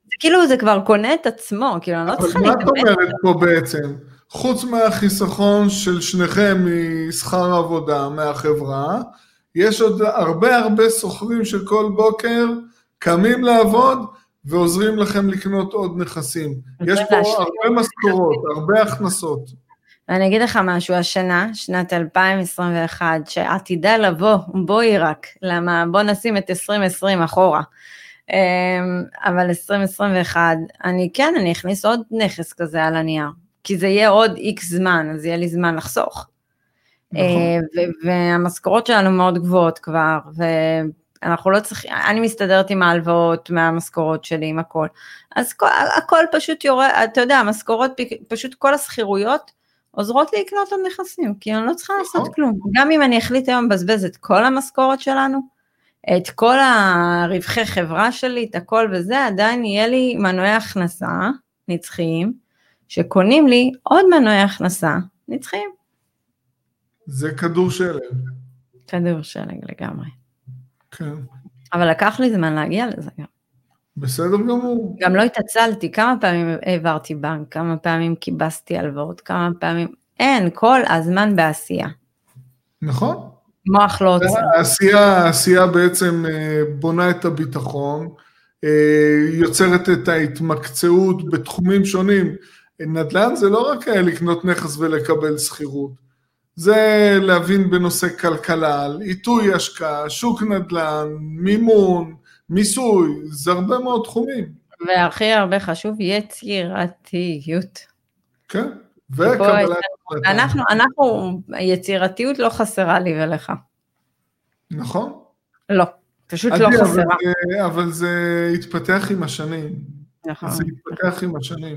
זה כאילו זה כבר קונה את עצמו, כאילו אני לא צריכה להתאמן. אבל מה את אומרת פה בעצם? חוץ מהחיסכון של שניכם משכר עבודה, מהחברה, יש עוד הרבה הרבה סוחרים שכל בוקר קמים לעבוד ועוזרים לכם לקנות עוד נכסים. יש פה הרבה משכורות, הרבה הכנסות. ואני אגיד לך משהו, השנה, שנת 2021, שעתידה לבוא, בואי רק, למה בוא נשים את 2020 אחורה. אמ, אבל 2021, אני כן, אני אכניס עוד נכס כזה על הנייר, כי זה יהיה עוד איקס זמן, אז יהיה לי זמן לחסוך. נכון. אה, והמשכורות שלנו מאוד גבוהות כבר, ואנחנו לא צריכים, אני מסתדרת עם ההלוואות מהמשכורות שלי, עם הכל. אז כל, הכל פשוט יורד, אתה יודע, המשכורות, פשוט כל השכירויות עוזרות לי לקנות עוד נכסים, כי אני לא צריכה לעשות נכון. כלום. גם אם אני אחליט היום לבזבז את כל המשכורת שלנו, את כל הרווחי חברה שלי, את הכל וזה, עדיין יהיה לי מנועי הכנסה נצחיים, שקונים לי עוד מנועי הכנסה נצחיים. זה כדור שלג. כדור שלג לגמרי. כן. אבל לקח לי זמן להגיע לזה גם. בסדר גמור. גם לא התעצלתי, כמה פעמים העברתי בנק, כמה פעמים כיבסתי הלוואות, כמה פעמים, אין, כל הזמן בעשייה. נכון. מוח לא עוצר. העשייה, העשייה בעצם אה, בונה את הביטחון, אה, יוצרת את ההתמקצעות בתחומים שונים. נדל"ן זה לא רק לקנות נכס ולקבל שכירות, זה להבין בנושא כלכלה, עיתוי השקעה, שוק נדל"ן, מימון, מיסוי, זה הרבה מאוד תחומים. והכי הרבה חשוב, יצירתיות. כן, וקבלת אנחנו, אנחנו, יצירתיות לא חסרה לי ולך. נכון. לא, פשוט לא חסרה. אבל, אבל זה התפתח עם השנים. נכון. זה התפתח עם השנים.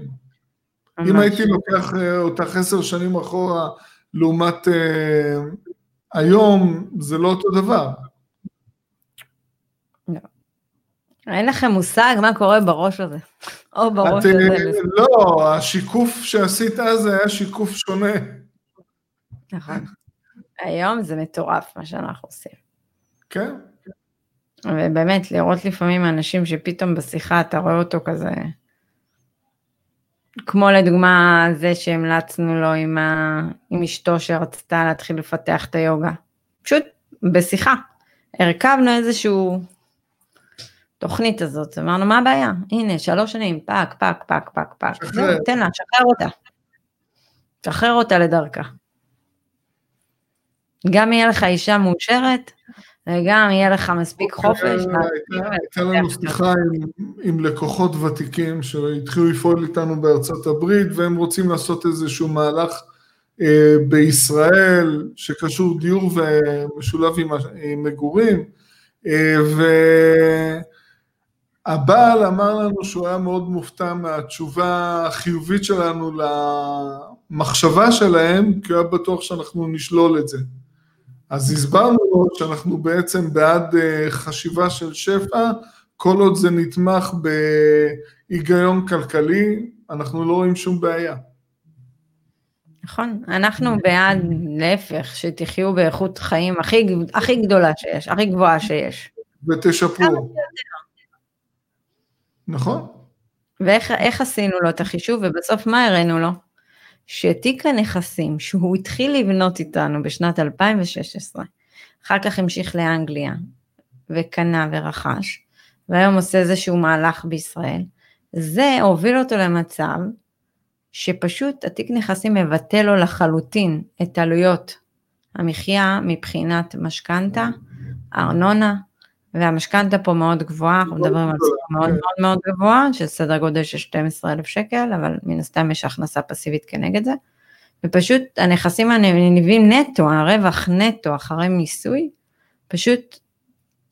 ממש. אם הייתי לוקח אה, אותך עשר שנים אחורה, לעומת uh, היום, זה לא אותו דבר. לא. אין לכם מושג מה קורה בראש הזה, או בראש את, הזה. לא, השיקוף שעשית אז היה שיקוף שונה. נכון. היום זה מטורף מה שאנחנו עושים. כן. ובאמת, לראות לפעמים אנשים שפתאום בשיחה אתה רואה אותו כזה, כמו לדוגמה זה שהמלצנו לו עם, ה... עם אשתו שרצתה להתחיל לפתח את היוגה. פשוט בשיחה. הרכבנו איזשהו תוכנית הזאת, אמרנו מה הבעיה? הנה שלוש שנים, פק, פק, פק, פק, פק, זהו, תן לה, שחרר אותה. שחרר אותה לדרכה. גם יהיה לך אישה מאושרת, וגם יהיה לך מספיק חופש. הייתה לנו שיחה עם לקוחות ותיקים שהתחילו לפעול איתנו בארצות הברית, והם רוצים לעשות איזשהו מהלך אה, בישראל שקשור דיור ומשולב עם מגורים, אה, והבעל אמר לנו שהוא היה מאוד מופתע מהתשובה החיובית שלנו למחשבה שלהם, כי הוא היה בטוח שאנחנו נשלול את זה. אז הסברנו לו שאנחנו בעצם בעד אה, חשיבה של שפע, כל עוד זה נתמך בהיגיון כלכלי, אנחנו לא רואים שום בעיה. נכון, אנחנו בעד, להפך, שתחיו באיכות חיים הכי, הכי גדולה שיש, הכי גבוהה שיש. ותשפרו. נכון. ואיך עשינו לו את החישוב, ובסוף מה הראינו לו? שתיק הנכסים שהוא התחיל לבנות איתנו בשנת 2016, אחר כך המשיך לאנגליה וקנה ורכש, והיום עושה איזשהו מהלך בישראל, זה הוביל אותו למצב שפשוט התיק נכסים מבטל לו לחלוטין את עלויות המחיה מבחינת משכנתה, ארנונה, והמשכנתה פה מאוד גבוהה, אנחנו מדברים על סכום מאוד מאוד מאוד גבוה, של סדר גודל של 12,000 שקל, אבל מן הסתם יש הכנסה פסיבית כנגד זה. ופשוט הנכסים הנלווים נטו, הרווח נטו אחרי מיסוי, פשוט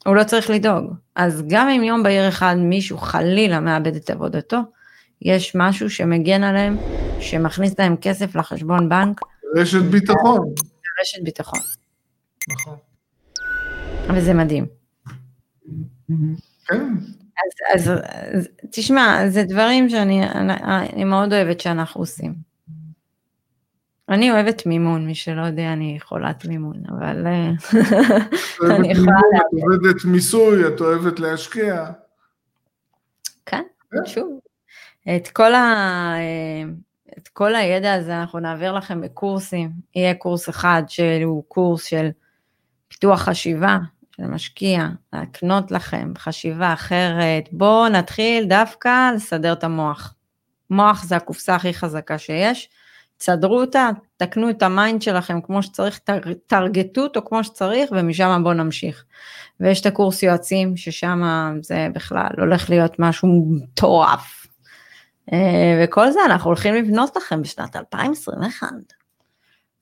הוא לא צריך לדאוג. אז גם אם יום בהיר אחד מישהו חלילה מאבד את עבודתו, יש משהו שמגן עליהם, שמכניס להם כסף לחשבון בנק. רשת ביטחון. רשת ביטחון. נכון. וזה מדהים. כן. אז, אז, אז תשמע, זה דברים שאני אני, אני מאוד אוהבת שאנחנו עושים. אני אוהבת מימון, מי שלא יודע, אני חולת מימון, אבל אה, אני יכולה להבין. את אוהבת מיסוי, את אוהבת להשקיע. כן, כן, שוב. את כל, ה, אה, את כל הידע הזה אנחנו נעביר לכם בקורסים. יהיה קורס אחד שהוא קורס של פיתוח חשיבה של משקיע, להקנות לכם חשיבה אחרת. בואו נתחיל דווקא לסדר את המוח. מוח זה הקופסה הכי חזקה שיש. תסדרו אותה, תקנו את ה mind שלכם כמו שצריך, תטרגטו אותו כמו שצריך, ומשם בואו נמשיך. ויש את הקורס יועצים, ששם זה בכלל הולך להיות משהו מטורף. אה, וכל זה אנחנו הולכים לבנות לכם בשנת 2021.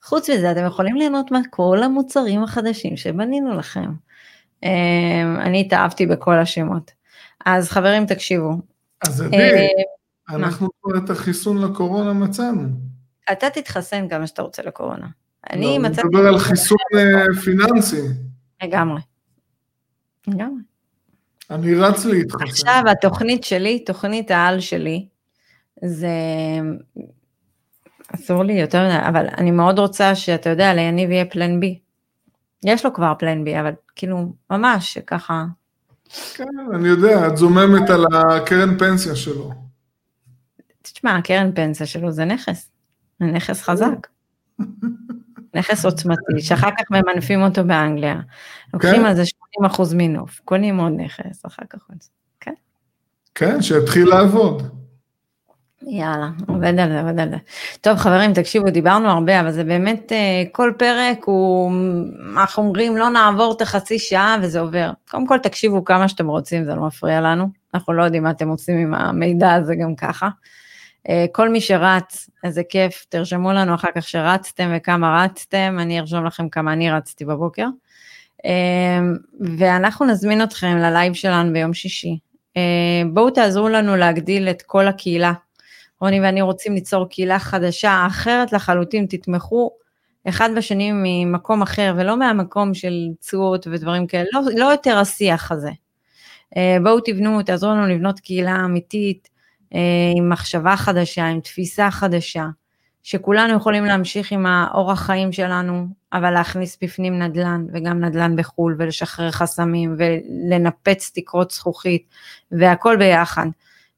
חוץ מזה, אתם יכולים ליהנות מכל המוצרים החדשים שבנינו לכם. אה, אני התאהבתי בכל השמות. אז חברים, תקשיבו. אז עדי, אה, אנחנו כבר את החיסון לקורונה מצאנו. אתה תתחסן כמה שאתה רוצה לקורונה. אני מצאתי... אני מדבר על חיסון פיננסי. לגמרי. לגמרי. אני רץ להתחסן. עכשיו התוכנית שלי, תוכנית העל שלי, זה... אסור לי יותר, אבל אני מאוד רוצה שאתה יודע, ליניב יהיה פלן בי. יש לו כבר פלן בי, אבל כאילו, ממש ככה. כן, אני יודע, את זוממת על הקרן פנסיה שלו. תשמע, הקרן פנסיה שלו זה נכס, זה נכס חזק. נכס עוצמתי, שאחר כך ממנפים אותו באנגליה. לוקחים כן. על זה 80 אחוז מינוף, קונים עוד נכס, אחר כך עוד כן? כן, שיתחיל לעבוד. יאללה, עובד על זה, עובד על זה. טוב חברים, תקשיבו, דיברנו הרבה, אבל זה באמת, אה, כל פרק הוא, אנחנו אומרים, לא נעבור את החצי שעה וזה עובר. קודם כל תקשיבו כמה שאתם רוצים, זה לא מפריע לנו. אנחנו לא יודעים מה אתם עושים עם המידע הזה גם ככה. אה, כל מי שרץ, איזה כיף, תרשמו לנו אחר כך שרצתם וכמה רצתם, אני ארשום לכם כמה אני רצתי בבוקר. אה, ואנחנו נזמין אתכם ללייב שלנו ביום שישי. בואו תעזרו לנו להגדיל את כל הקהילה רוני ואני רוצים ליצור קהילה חדשה, אחרת לחלוטין, תתמכו אחד בשני ממקום אחר, ולא מהמקום של צורות ודברים כאלה, לא, לא יותר השיח הזה. אה, בואו תבנו, תעזרו לנו לבנות קהילה אמיתית, אה, עם מחשבה חדשה, עם תפיסה חדשה, שכולנו יכולים להמשיך עם האורח חיים שלנו, אבל להכניס בפנים נדל"ן, וגם נדל"ן בחו"ל, ולשחרר חסמים, ולנפץ תקרות זכוכית, והכל ביחד.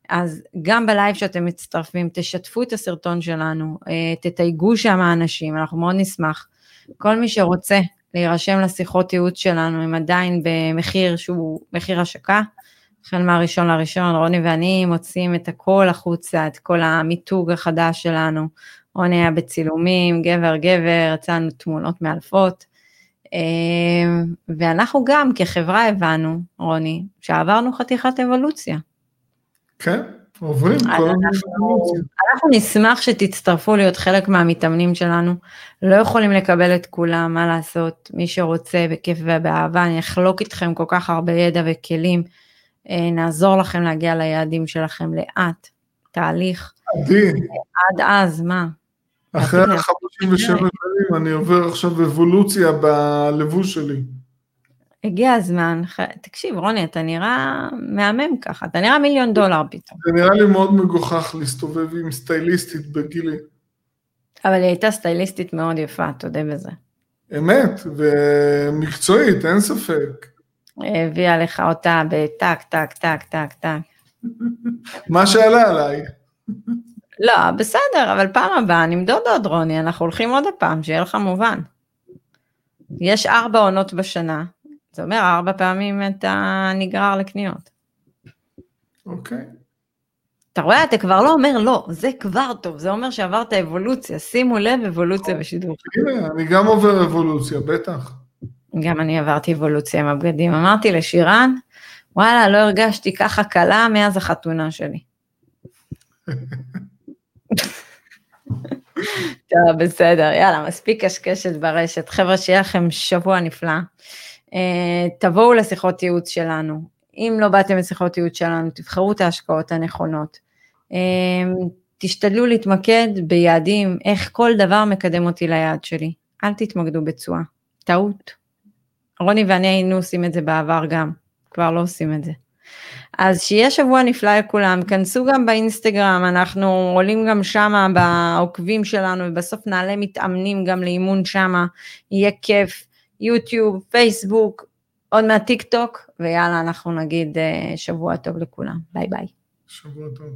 אז גם בלייב שאתם מצטרפים, תשתפו את הסרטון שלנו, אה, תתייגו שם האנשים, אנחנו מאוד נשמח. כל מי שרוצה להירשם לשיחות ייעוץ שלנו, הם עדיין במחיר שהוא מחיר השקה. החל מהראשון לראשון, רוני ואני מוצאים את הכל החוצה, את כל המיתוג החדש שלנו. רוני היה בצילומים, גבר גבר, יצאנו תמונות מאלפות. אה, ואנחנו גם כחברה הבנו, רוני, שעברנו חתיכת אבולוציה. כן, עוברים כל אנחנו, אנחנו נשמח שתצטרפו להיות חלק מהמתאמנים שלנו. לא יכולים לקבל את כולם, מה לעשות, מי שרוצה בכיף ובאהבה, אני אחלוק איתכם כל כך הרבה ידע וכלים, אה, נעזור לכם להגיע ליעדים שלכם לאט, תהליך. עדי. עד אז, מה? אחרי ה-57 שנים אני עובר עכשיו אבולוציה בלבוש שלי. הגיע הזמן, תקשיב רוני, אתה נראה מהמם ככה, אתה נראה מיליון דולר פתאום. זה נראה לי מאוד מגוחך להסתובב עם סטייליסטית בגילי. אבל היא הייתה סטייליסטית מאוד יפה, תודה בזה. אמת, ומקצועית, אין ספק. הביאה לך אותה בטק, טק, טק, טק, טק. *laughs* מה שעלה עליי. לא, בסדר, אבל פעם הבאה נמדוד עוד רוני, אנחנו הולכים עוד הפעם, שיהיה לך מובן. יש ארבע עונות בשנה, זה אומר ארבע פעמים אתה נגרר לקניות. אוקיי. אתה רואה, אתה כבר לא אומר לא, זה כבר טוב, זה אומר שעברת אבולוציה, שימו לב, אבולוציה אוקיי. בשידור. הנה, אני גם עובר אבולוציה, בטח. גם אני עברתי אבולוציה עם הבגדים. אמרתי לשירן, וואלה, לא הרגשתי ככה קלה מאז החתונה שלי. *laughs* טוב, בסדר, יאללה, מספיק קשקשת ברשת. חבר'ה, שיהיה לכם שבוע נפלא. אה, תבואו לשיחות ייעוץ שלנו. אם לא באתם לשיחות ייעוץ שלנו, תבחרו את ההשקעות הנכונות. אה, תשתדלו להתמקד ביעדים, איך כל דבר מקדם אותי ליעד שלי. אל תתמקדו בתשואה, טעות. רוני ואני היינו עושים את זה בעבר גם, כבר לא עושים את זה. אז שיהיה שבוע נפלא לכולם, כנסו גם באינסטגרם, אנחנו עולים גם שמה בעוקבים שלנו, ובסוף נעלה מתאמנים גם לאימון שמה, יהיה כיף. יוטיוב, פייסבוק, עוד מעט טיק טוק, ויאללה, אנחנו נגיד אה, שבוע טוב לכולם. ביי ביי. שבוע טוב.